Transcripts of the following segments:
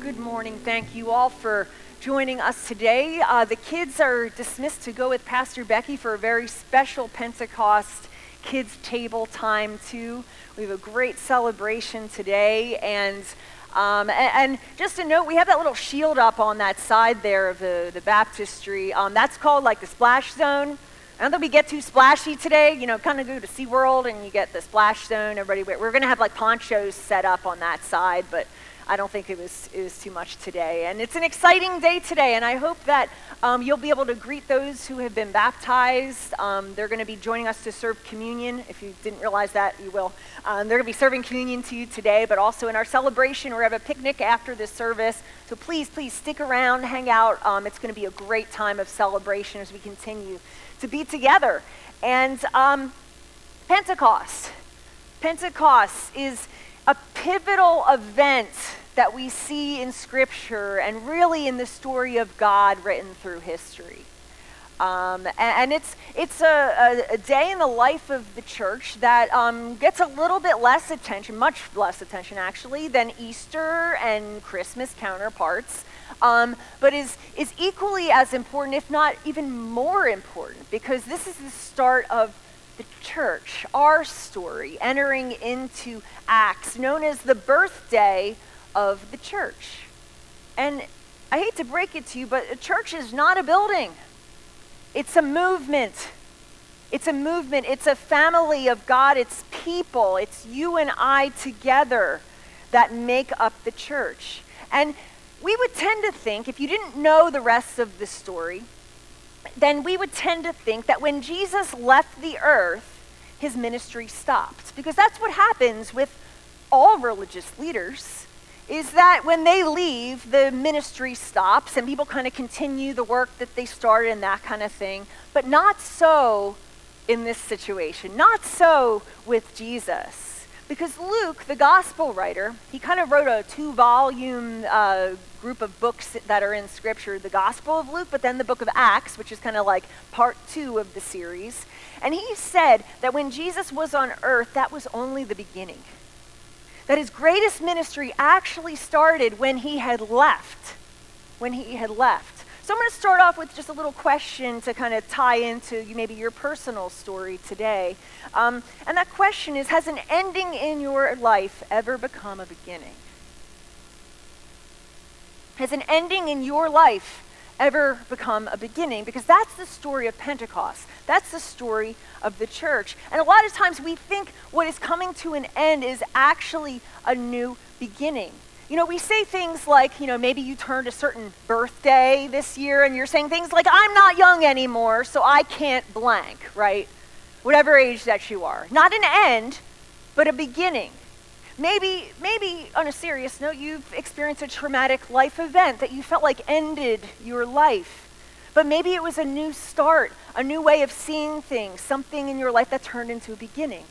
good morning. Thank you all for joining us today. Uh, the kids are dismissed to go with Pastor Becky for a very special Pentecost kids table time too. We have a great celebration today, and um, and, and, just a note, we have that little shield up on that side there of the, the baptistry. Um, that's called like the splash zone. I don't think we get too splashy today. You know, kind of go to SeaWorld and you get the splash zone. Everybody, we're going to have like ponchos set up on that side, but I don't think it was, it was too much today. And it's an exciting day today, and I hope that um, you'll be able to greet those who have been baptized. Um, they're going to be joining us to serve communion. If you didn't realize that, you will. Um, they're going to be serving communion to you today, but also in our celebration, we're going to have a picnic after this service. So please, please stick around, hang out. Um, it's going to be a great time of celebration as we continue to be together. And um, Pentecost. Pentecost is a pivotal event that we see in Scripture and really in the story of God written through history. Um, and, and, it's, it's a, a, a, day in the life of the church that um, gets a little bit less attention, much less attention actually, than Easter and Christmas counterparts, um, but is, is equally as important, if not even more important, because this is the start of the church, our story, entering into Acts, known as the birthday of the church. And I hate to break it to you, but a church is not a building, it's a movement. It's a movement. It's a family of God. It's people. It's you and I together that make up the church. And we would tend to think, if you didn't know the rest of the story, then we would tend to think that when Jesus left the earth, his ministry stopped. Because that's what happens with all religious leaders is that when they leave, the ministry stops and people kind of continue the work that they started and that kind of thing. But not so in this situation. Not so with Jesus. Because Luke, the gospel writer, he kind of wrote a two volume uh, group of books that are in Scripture the Gospel of Luke, but then the book of Acts, which is kind of like part two of the series. And he said that when Jesus was on earth, that was only the beginning. That his greatest ministry actually started when he had left. When he had left. So I'm going to start off with just a little question to kind of tie into maybe your personal story today. Um, and that question is Has an ending in your life ever become a beginning? Has an ending in your life ever become a beginning? Because that's the story of Pentecost. That's the story of the church. And a lot of times we think what is coming to an end is actually a new beginning. You know, we say things like, you know, maybe you turned a certain birthday this year and you're saying things like, I'm not young anymore, so I can't blank, right? Whatever age that you are. Not an end, but a beginning. Maybe, maybe on a serious note, you've experienced a traumatic life event that you felt like ended your life. But maybe it was a new start, a new way of seeing things, something in your life that turned into a beginning.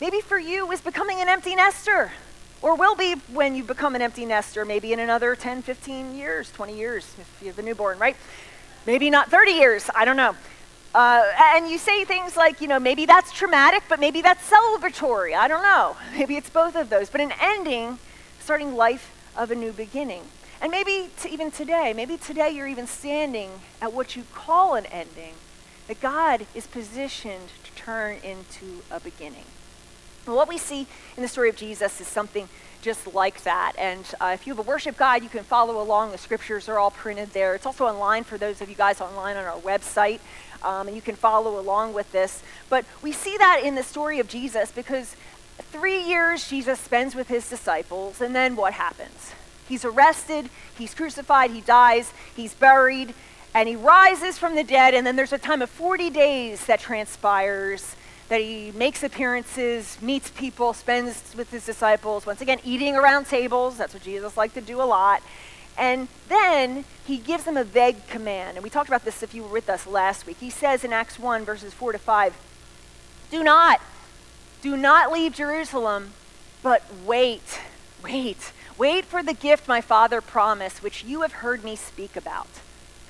Maybe for you it was becoming an empty nester or will be when you become an empty nester, maybe in another 10, 15 years, 20 years, if you have a newborn, right? Maybe not 30 years, I don't know. Uh, and you say things like, you know, maybe that's traumatic, but maybe that's celebratory. I don't know. Maybe it's both of those. But an ending, starting life of a new beginning. And maybe to even today, maybe today you're even standing at what you call an ending, that God is positioned to turn into a beginning. What we see in the story of Jesus is something just like that. And uh, if you have a worship guide, you can follow along. The scriptures are all printed there. It's also online for those of you guys online on our website, um, and you can follow along with this. But we see that in the story of Jesus because three years Jesus spends with his disciples, and then what happens? He's arrested, he's crucified, he dies, he's buried, and he rises from the dead, and then there's a time of 40 days that transpires that he makes appearances, meets people, spends with his disciples, once again, eating around tables. That's what Jesus liked to do a lot. And then he gives them a vague command. And we talked about this if you were with us last week. He says in Acts 1, verses 4 to 5, Do not, do not leave Jerusalem, but wait, wait, wait for the gift my Father promised, which you have heard me speak about.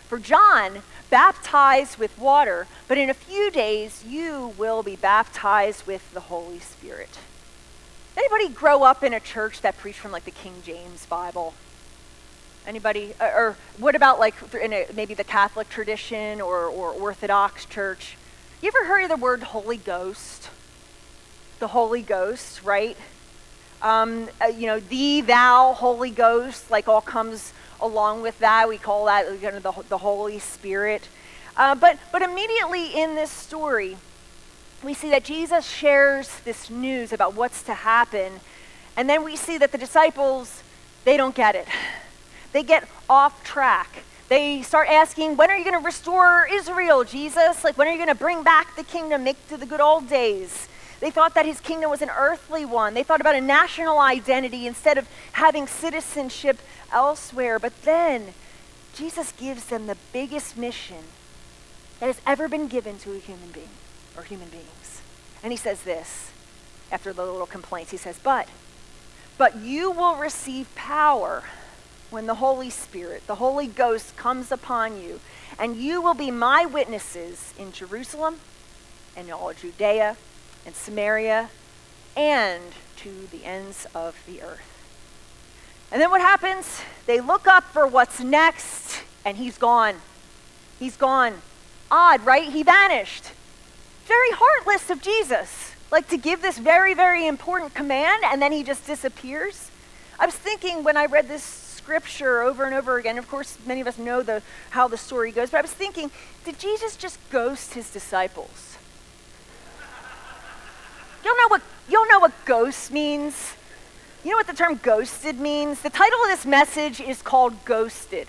For John baptized with water, but in a few days you will be baptized with the Holy Spirit. Anybody grow up in a church that preached from like the King James Bible? Anybody? Or, what about like in a, maybe the Catholic tradition or, or Orthodox church? You ever heard of the word Holy Ghost? The Holy Ghost, right? Um, uh, you know, the, thou, Holy Ghost, like all comes along with that. We call that you know, the, the Holy Spirit. Uh, but, but immediately in this story, we see that Jesus shares this news about what's to happen. And then we see that the disciples, they don't get it. They get off track. They start asking, when are you going to restore Israel, Jesus? Like, when are you going to bring back the kingdom, make to the good old days? They thought that his kingdom was an earthly one. They thought about a national identity instead of having citizenship elsewhere. But then Jesus gives them the biggest mission that has ever been given to a human being or human beings. And he says this after the little complaints. He says, But, but you will receive power when the Holy Spirit, the Holy Ghost, comes upon you, and you will be my witnesses in Jerusalem and all Judea and Samaria and to the ends of the earth. And then what happens? They look up for what's next, and he's gone. He's gone. Odd, right? He vanished. Very heartless of Jesus. Like to give this very, very important command, and then he just disappears. I was thinking when I read this scripture over and over again, of course, many of us know the, how the story goes, but I was thinking, did Jesus just ghost his disciples? You'll know what, you'll know what ghost means. You know what the term ghosted means? The title of this message is called Ghosted.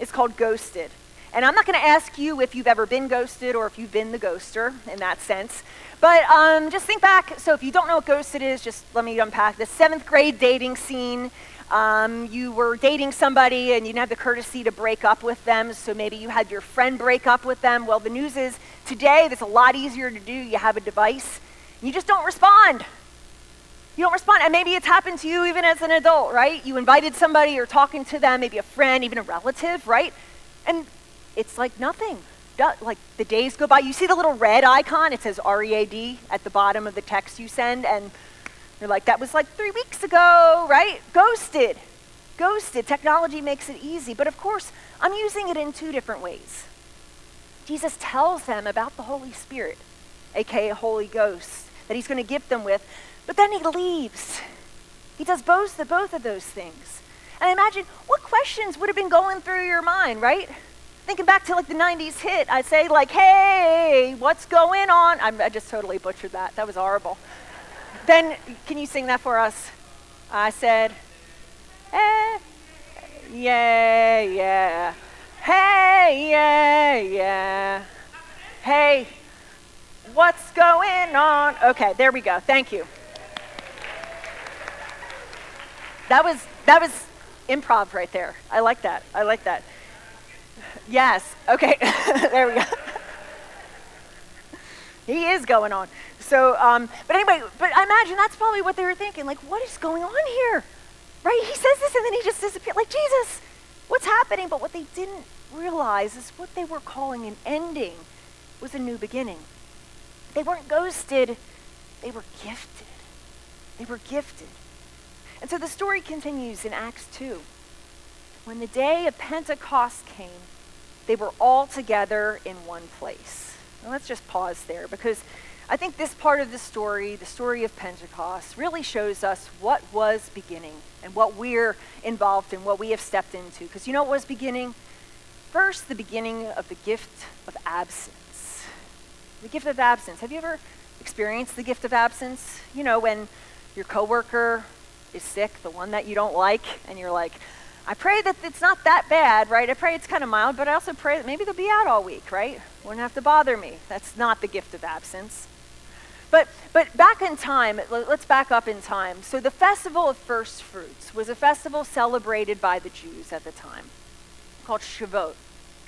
It's called Ghosted. And I'm not going to ask you if you've ever been ghosted or if you've been the ghoster in that sense. But um, just think back. So if you don't know what ghosted is, just let me unpack the Seventh grade dating scene. Um, you were dating somebody and you didn't have the courtesy to break up with them, so maybe you had your friend break up with them. Well, the news is today that's a lot easier to do. You have a device, you just don't respond. You don't respond. And maybe it's happened to you even as an adult, right? You invited somebody, you're talking to them, maybe a friend, even a relative, right? And it's like nothing. Like the days go by. You see the little red icon, it says READ at the bottom of the text you send, and you're like, that was like three weeks ago, right? Ghosted. Ghosted. Technology makes it easy. But of course, I'm using it in two different ways. Jesus tells them about the Holy Spirit, aka Holy Ghost, that he's going to gift them with. But then he leaves. He does both, the, both of those things. And I imagine what questions would have been going through your mind, right? Thinking back to like the 90s hit, I'd say, like, hey, what's going on? I'm, I just totally butchered that. That was horrible. Then, can you sing that for us? I said, eh, yeah, yeah. Hey, yeah, yeah. Hey, what's going on? Okay, there we go. Thank you. That was that was improv right there. I like that. I like that. Yes. Okay. there we go. He is going on. So, um, but anyway, but I imagine that's probably what they were thinking. Like, what is going on here? Right? He says this and then he just disappears. Like, Jesus, what's happening? But what they didn't realize is what they were calling an ending was a new beginning. They weren't ghosted, they were gifted. They were gifted. And so the story continues in Acts 2. When the day of Pentecost came, they were all together in one place. Now let's just pause there because I think this part of the story, the story of Pentecost, really shows us what was beginning and what we're involved in, what we have stepped into. Because you know what was beginning? First, the beginning of the gift of absence. The gift of absence. Have you ever experienced the gift of absence? You know, when your coworker is sick, the one that you don't like, and you're like, I pray that it's not that bad, right? I pray it's kind of mild, but I also pray that maybe they'll be out all week, right? Wouldn't have to bother me. That's not the gift of absence. But, but back in time, let's back up in time. So the festival of first fruits was a festival celebrated by the Jews at the time called Shavuot.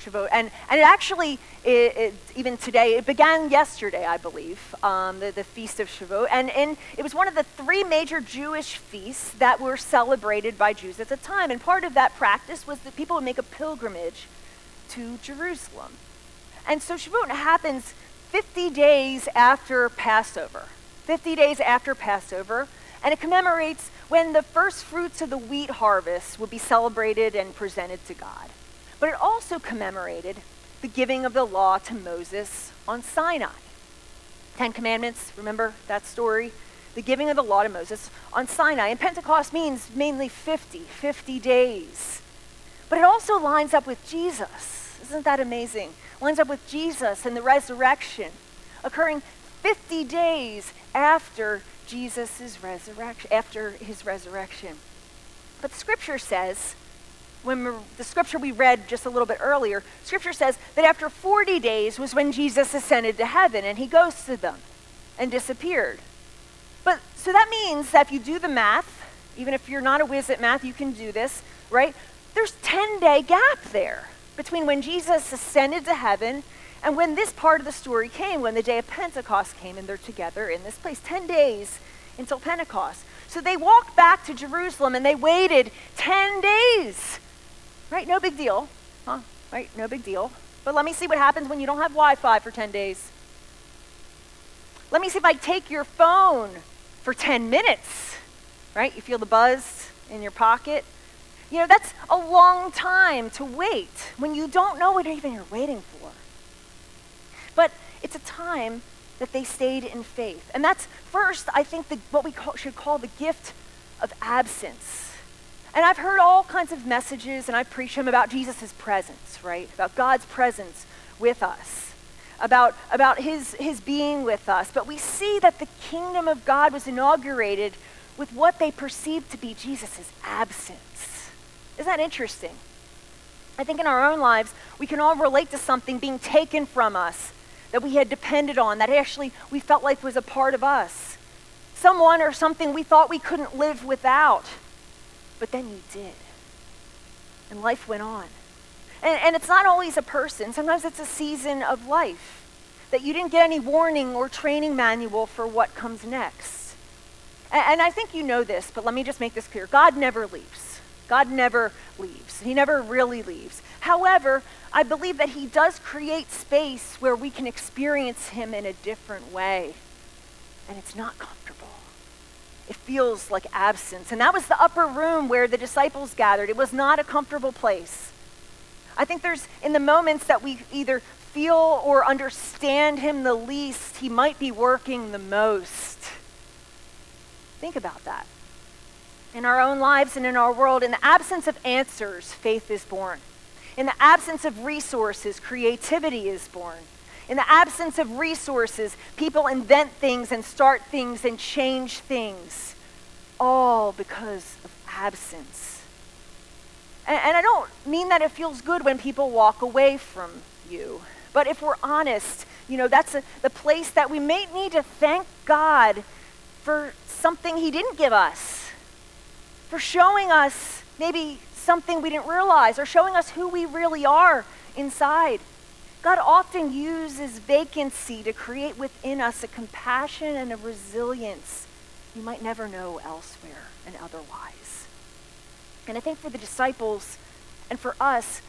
Shavuot. And, and it actually, it, it, even today, it began yesterday, I believe, um, the, the Feast of Shavuot. And, and it was one of the three major Jewish feasts that were celebrated by Jews at the time. And part of that practice was that people would make a pilgrimage to Jerusalem. And so Shavuot happens 50 days after Passover. 50 days after Passover. And it commemorates when the first fruits of the wheat harvest would be celebrated and presented to God. But it also commemorated the giving of the law to Moses on Sinai. Ten Commandments, remember that story? The giving of the law to Moses on Sinai. And Pentecost means mainly 50, 50 days. But it also lines up with Jesus. Isn't that amazing? Lines up with Jesus and the resurrection, occurring 50 days after Jesus' resurrection, after his resurrection. But scripture says, when the scripture we read just a little bit earlier, scripture says that after 40 days was when Jesus ascended to heaven and he ghosted them and disappeared. But so that means that if you do the math, even if you're not a whiz at math, you can do this, right? There's 10 day gap there between when Jesus ascended to heaven and when this part of the story came, when the day of Pentecost came and they're together in this place, 10 days until Pentecost. So they walked back to Jerusalem and they waited 10 days. Right? No big deal. Huh? Right? No big deal. But let me see what happens when you don't have Wi Fi for 10 days. Let me see if I take your phone for 10 minutes. Right? You feel the buzz in your pocket. You know, that's a long time to wait when you don't know what even you're waiting for. But it's a time that they stayed in faith. And that's first, I think, the, what we call, should call the gift of absence. And I've heard all kinds of messages, and I preach them about Jesus' presence, right? About God's presence with us, about, about his, his being with us. But we see that the kingdom of God was inaugurated with what they perceived to be Jesus' absence. Isn't that interesting? I think in our own lives, we can all relate to something being taken from us that we had depended on, that actually we felt like was a part of us. Someone or something we thought we couldn't live without. But then you did. And life went on. And, and it's not always a person, sometimes it's a season of life that you didn't get any warning or training manual for what comes next. And, and I think you know this, but let me just make this clear God never leaves. God never leaves. He never really leaves. However, I believe that He does create space where we can experience Him in a different way. And it's not comfortable. It feels like absence. And that was the upper room where the disciples gathered. It was not a comfortable place. I think there's, in the moments that we either feel or understand Him the least, He might be working the most. Think about that. In our own lives and in our world, in the absence of answers, faith is born. In the absence of resources, creativity is born. In the absence of resources, people invent things and start things and change things, all because of absence. And, and, I don't mean that it feels good when people walk away from you, but if we're honest, you know, that's a, the place that we may need to thank God for something He didn't give us, for showing us maybe something we didn't realize or showing us who we really are inside. God often uses vacancy to create within us a compassion and a resilience you might never know elsewhere and otherwise. And I think for the disciples and for us,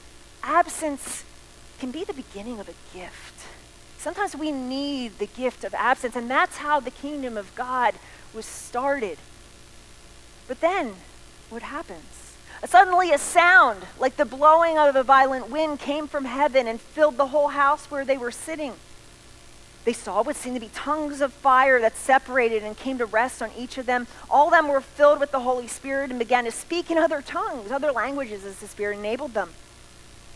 absence can be the beginning of a gift. Sometimes we need the gift of absence, and that's how the kingdom of God was started. But then, what happens? Suddenly, a sound like the blowing of a violent wind came from heaven and filled the whole house where they were sitting. They saw what seemed to be tongues of fire that separated and came to rest on each of them. All of them were filled with the Holy Spirit and began to speak in other tongues, other languages, as the Spirit enabled them.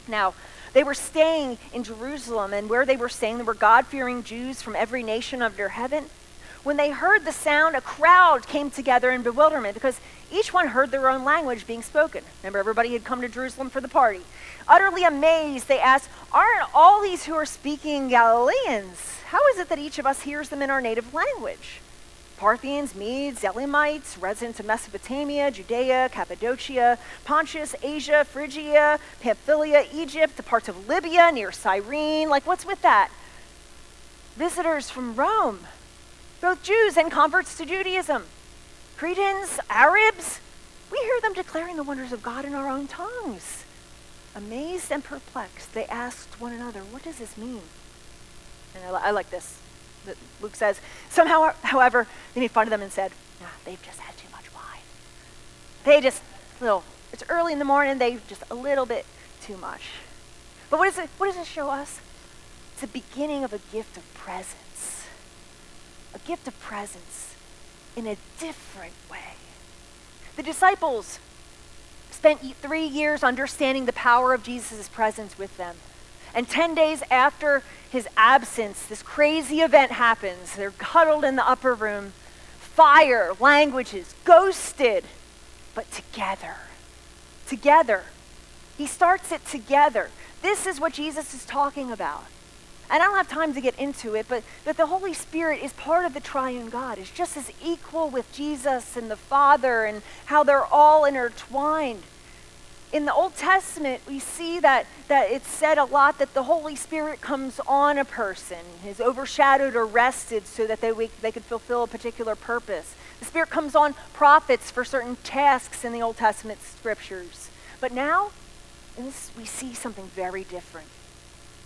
Now, they were staying in Jerusalem, and where they were staying, there were God fearing Jews from every nation under heaven. When they heard the sound, a crowd came together in bewilderment because each one heard their own language being spoken. Remember, everybody had come to Jerusalem for the party. Utterly amazed, they asked, Aren't all these who are speaking Galileans? How is it that each of us hears them in our native language? Parthians, Medes, Elamites, residents of Mesopotamia, Judea, Cappadocia, Pontus, Asia, Phrygia, Pamphylia, Egypt, the parts of Libya near Cyrene. Like, what's with that? Visitors from Rome both Jews and converts to Judaism. Cretans, Arabs, we hear them declaring the wonders of God in our own tongues. Amazed and perplexed, they asked one another, What does this mean? And I, I like this. Luke says, Somehow, however, they made fun of them and said, Nah, they've just had too much wine. They just, little, it's early in the morning, they just a little bit too much. But what, is it, what does it show us? It's the beginning of a gift of presence. A gift of presence in a different way. The disciples spent three years understanding the power of Jesus' presence with them. And 10 days after his absence, this crazy event happens. They're huddled in the upper room. Fire, languages, ghosted, but together. Together. He starts it together. This is what Jesus is talking about. And I don't have time to get into it, but that the Holy Spirit is part of the triune God. It's just as equal with Jesus and the Father and how they're all intertwined in the Old Testament, we see that, that it's said a lot that the Holy Spirit comes on a person, is overshadowed or rested so that they, they could fulfill a particular purpose. The Spirit comes on prophets for certain tasks in the Old Testament scriptures. But now, this, we see something very different,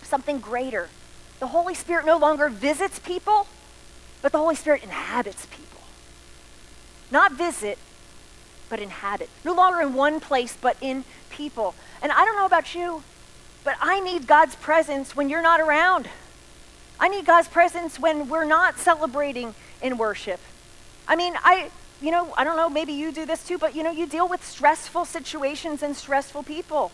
something greater. The Holy Spirit no longer visits people, but the Holy Spirit inhabits people. Not visit, but inhabit. No longer in one place, but in people. And I don't know about you, but I need God's presence when you're not around. I need God's presence when we're not celebrating in worship. I mean, I, you know, I don't know, maybe you do this too, but you know, you deal with stressful situations and stressful people.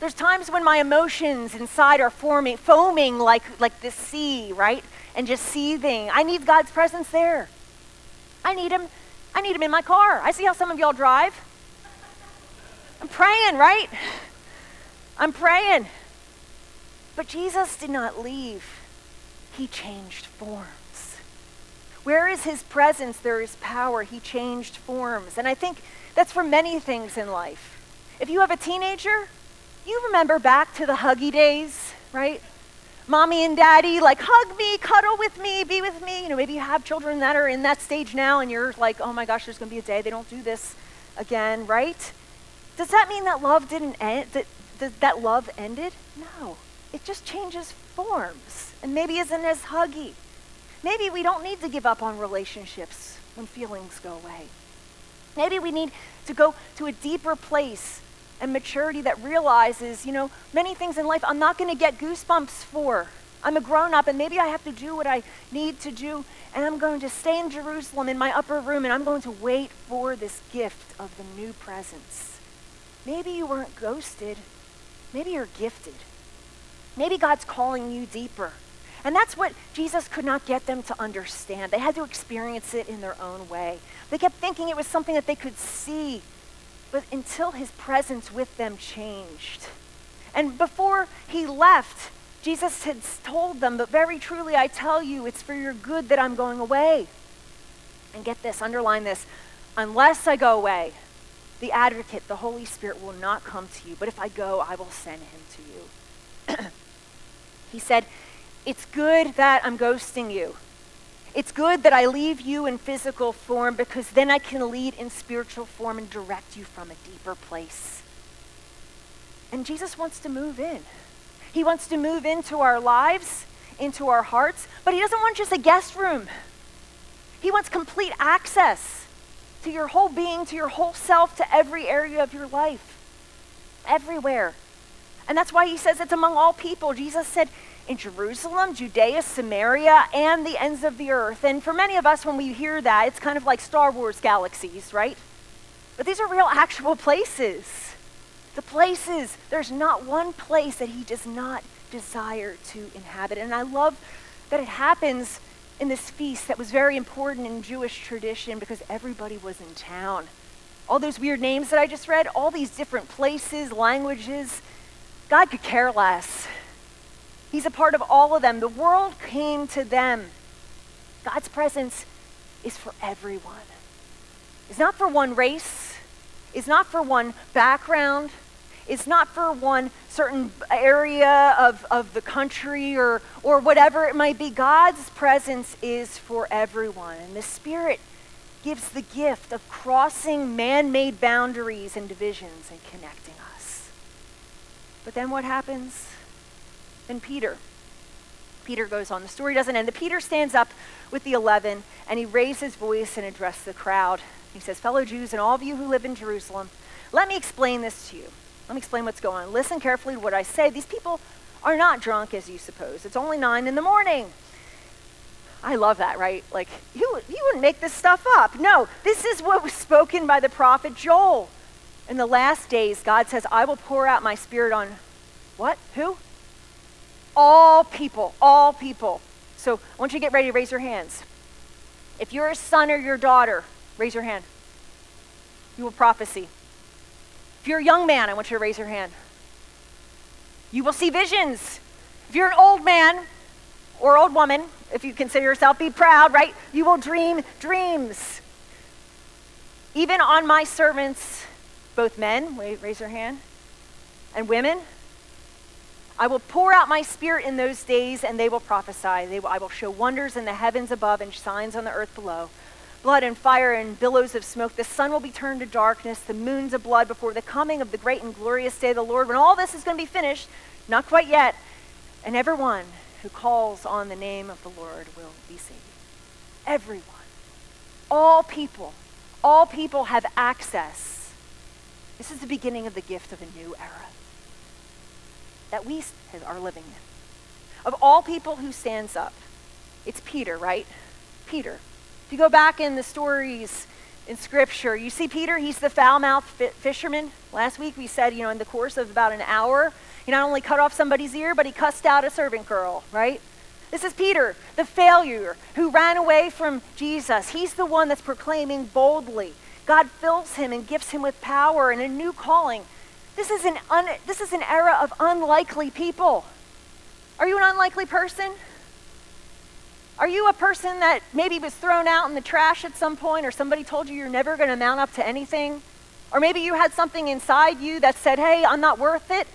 There's times when my emotions inside are forming, foaming like, like the sea, right? And just seething. I need God's presence there. I need Him I need Him in my car. I see how some of y'all drive. I'm praying, right? I'm praying. But Jesus did not leave, He changed forms. Where is His presence, there is power. He changed forms. And I think that's for many things in life. If you have a teenager, you remember back to the huggy days, right? mommy and daddy, like hug me, cuddle with me, be with me. You know, maybe you have children that are in that stage now and you're like, oh my gosh, there's going to be a day they don't do this again, right? Does that mean that love didn't end, that, that, that love ended? No. It just changes forms and maybe isn't as huggy. Maybe we don't need to give up on relationships when feelings go away. Maybe we need to go to a deeper place and maturity that realizes, you know, many things in life I'm not going to get goosebumps for. I'm a grown up and maybe I have to do what I need to do and I'm going to stay in Jerusalem in my upper room and I'm going to wait for this gift of the new presence. Maybe you weren't ghosted. Maybe you're gifted. Maybe God's calling you deeper. And that's what Jesus could not get them to understand. They had to experience it in their own way. They kept thinking it was something that they could see but until his presence with them changed. And before he left, Jesus had told them, But very truly I tell you, it's for your good that I'm going away. And get this, underline this. Unless I go away, the advocate, the Holy Spirit, will not come to you. But if I go, I will send him to you. he said, It's good that I'm ghosting you. It's good that I leave you in physical form because then I can lead in spiritual form and direct you from a deeper place. And Jesus wants to move in. He wants to move into our lives, into our hearts, but He doesn't want just a guest room. He wants complete access to your whole being, to your whole self, to every area of your life, everywhere. And that's why He says it's among all people. Jesus said, in Jerusalem, Judea, Samaria, and the ends of the earth. And for many of us, when we hear that, it's kind of like Star Wars galaxies, right? But these are real, actual places. The places, there's not one place that he does not desire to inhabit. And I love that it happens in this feast that was very important in Jewish tradition because everybody was in town. All those weird names that I just read, all these different places, languages, God could care less. He's a part of all of them. The world came to them. God's presence is for everyone. It's not for one race, it's not for one background, it's not for one certain area of, of the country or, or whatever it might be. God's presence is for everyone. And the Spirit gives the gift of crossing man made boundaries and divisions and connecting us. But then what happens? and Peter. Peter goes on. The story doesn't end. The Peter stands up with the eleven and he raised his voice and addressed the crowd. He says, Fellow Jews and all of you who live in Jerusalem, let me explain this to you. Let me explain what's going on. Listen carefully to what I say. These people are not drunk as you suppose. It's only nine in the morning. I love that, right? Like, you, you wouldn't make this stuff up. No, this is what was spoken by the prophet Joel. In the last days, God says, I will pour out my spirit on what? Who? All people, all people. So I want you to get ready to raise your hands. If you're a son or your daughter, raise your hand. You will prophesy. If you're a young man, I want you to raise your hand. You will see visions. If you're an old man or old woman, if you consider yourself, be proud, right? You will dream dreams. Even on my servants, both men, raise your hand, and women, I will pour out my spirit in those days, and they will prophesy. They will, I will show wonders in the heavens above and signs on the earth below blood and fire and billows of smoke. The sun will be turned to darkness, the moon's of blood before the coming of the great and glorious day of the Lord. When all this is going to be finished, not quite yet, and everyone who calls on the name of the Lord will be saved. Everyone. All people. All people have access. This is the beginning of the gift of a new era that we are living in. Of all people who stands up, it's Peter, right? Peter. If you go back in the stories in Scripture, you see Peter, he's the foul mouthed fisherman. Last week we said, you know, in the course of about an hour, he not only cut off somebody's ear, but he cussed out a servant girl, right? This is Peter, the failure who ran away from Jesus. He's the one that's proclaiming boldly. God fills him and gifts him with power and a new calling. This is an, un, this is an era of unlikely people. Are you an unlikely person? Are you a person that maybe was thrown out in the trash at some point, or somebody told you you're never going to mount up to anything? Or maybe you had something inside you that said, hey, I'm not worth it.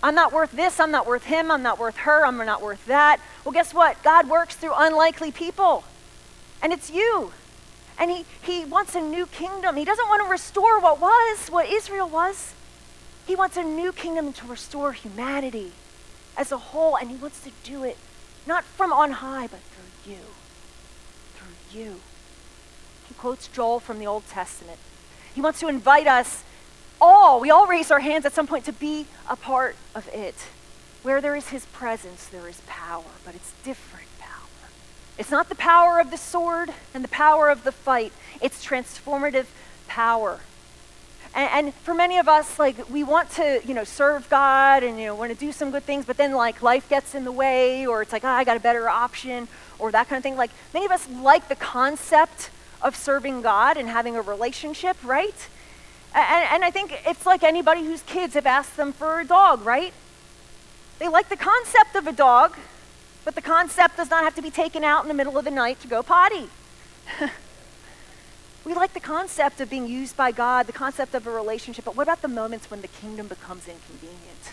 I'm not worth this, I'm not worth him, I'm not worth her, I'm not worth that. Well, guess what? God works through unlikely people. And it's you. And he, he wants a new kingdom. He doesn't want to restore what was, what Israel was. He wants a new kingdom to restore humanity as a whole, and he wants to do it not from on high, but through you. Through you. He quotes Joel from the Old Testament. He wants to invite us all, we all raise our hands at some point to be a part of it. Where there is his presence, there is power, but it's different. It's not the power of the sword and the power of the fight, it's transformative power. And, and for many of us, like, we want to, you know, serve God and, you know, want to do some good things, but then, like, life gets in the way, or it's like, oh, I got a better option, or that kind of thing. Like, many of us like the concept of serving God and having a relationship, right? And, and I think it's like anybody whose kids have asked them for a dog, right? They like the concept of a dog, but the concept does not have to be taken out in the middle of the night to go potty. we like the concept of being used by God, the concept of a relationship, but what about the moments when the kingdom becomes inconvenient?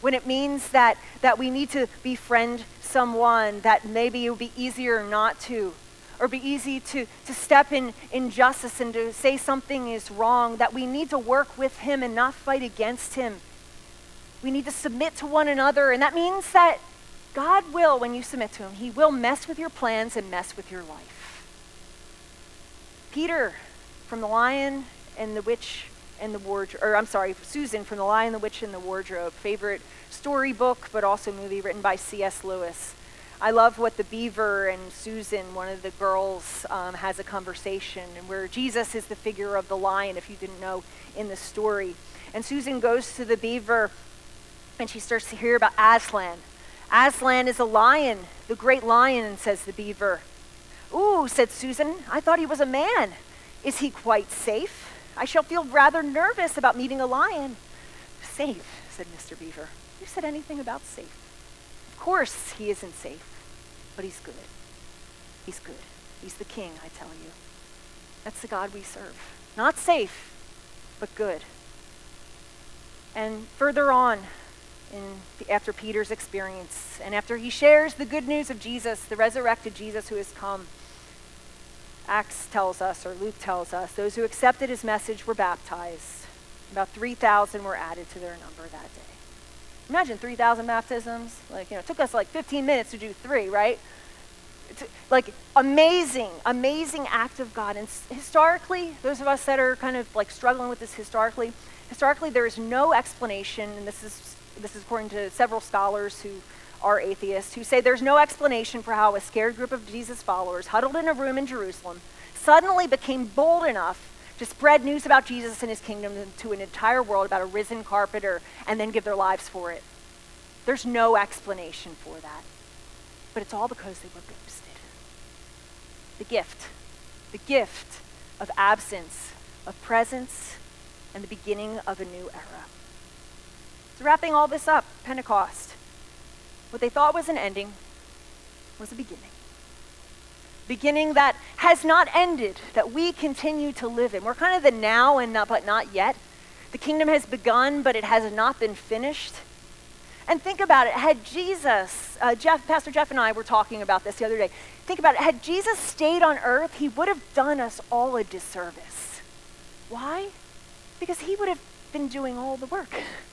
When it means that, that we need to befriend someone that maybe it would be easier not to, or be easy to, to step in injustice and to say something is wrong, that we need to work with him and not fight against him. We need to submit to one another, and that means that God will, when you submit to him, he will mess with your plans and mess with your life. Peter from the lion and the witch and the wardrobe, or I'm sorry, Susan from The Lion, the Witch, and the Wardrobe, favorite storybook, but also movie written by C.S. Lewis. I love what the beaver and Susan, one of the girls, um, has a conversation, and where Jesus is the figure of the lion, if you didn't know in the story. And Susan goes to the beaver and she starts to hear about Aslan. Aslan is a lion, the great lion, says the beaver. Ooh, said Susan, I thought he was a man. Is he quite safe? I shall feel rather nervous about meeting a lion. Safe, said Mr. Beaver. Who said anything about safe? Of course, he isn't safe, but he's good. He's good. He's the king, I tell you. That's the God we serve. Not safe, but good. And further on, in, after Peter's experience, and after he shares the good news of Jesus, the resurrected Jesus who has come, Acts tells us, or Luke tells us, those who accepted his message were baptized. About 3,000 were added to their number that day. Imagine 3,000 baptisms. Like, you know, it took us like 15 minutes to do three, right? It's like amazing, amazing act of God. And historically, those of us that are kind of like struggling with this historically, historically there is no explanation, and this is this is according to several scholars who are atheists, who say there's no explanation for how a scared group of Jesus followers huddled in a room in Jerusalem suddenly became bold enough to spread news about Jesus and his kingdom to an entire world about a risen carpenter and then give their lives for it. There's no explanation for that. But it's all because they were ghosted. The gift, the gift of absence, of presence, and the beginning of a new era. So, wrapping all this up, Pentecost. What they thought was an ending was a beginning beginning that has not ended, that we continue to live in. We're kind of the now and not, but not yet. The kingdom has begun, but it has not been finished. And think about it. Had Jesus, uh, Jeff, Pastor Jeff and I were talking about this the other day. Think about it. Had Jesus stayed on earth, he would have done us all a disservice. Why? Because he would have been doing all the work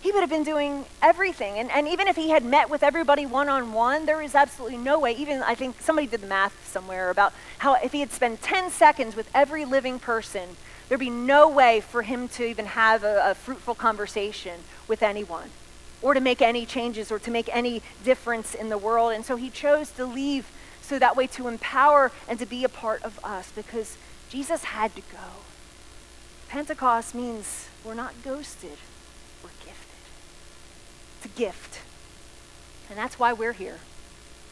he would have been doing everything. And, and even if he had met with everybody one on one, there is absolutely no way. Even I think somebody did the math somewhere about how if he had spent 10 seconds with every living person, there'd be no way for him to even have a, a fruitful conversation with anyone or to make any changes or to make any difference in the world. And so he chose to leave so that way to empower and to be a part of us because Jesus had to go. Pentecost means we're not ghosted a gift. And that's why we're here.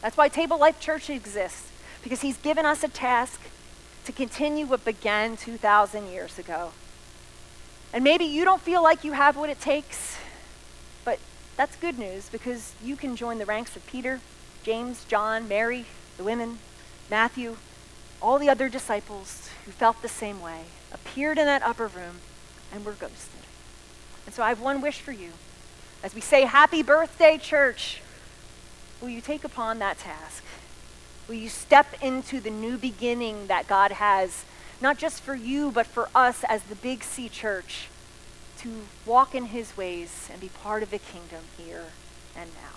That's why Table Life Church exists, because He's given us a task to continue what began 2,000 years ago. And maybe you don't feel like you have what it takes, but that's good news because you can join the ranks of Peter, James, John, Mary, the women, Matthew, all the other disciples who felt the same way, appeared in that upper room, and were ghosted. And so I have one wish for you. As we say, Happy birthday, church, will you take upon that task? Will you step into the new beginning that God has, not just for you, but for us as the Big C church, to walk in his ways and be part of the kingdom here and now?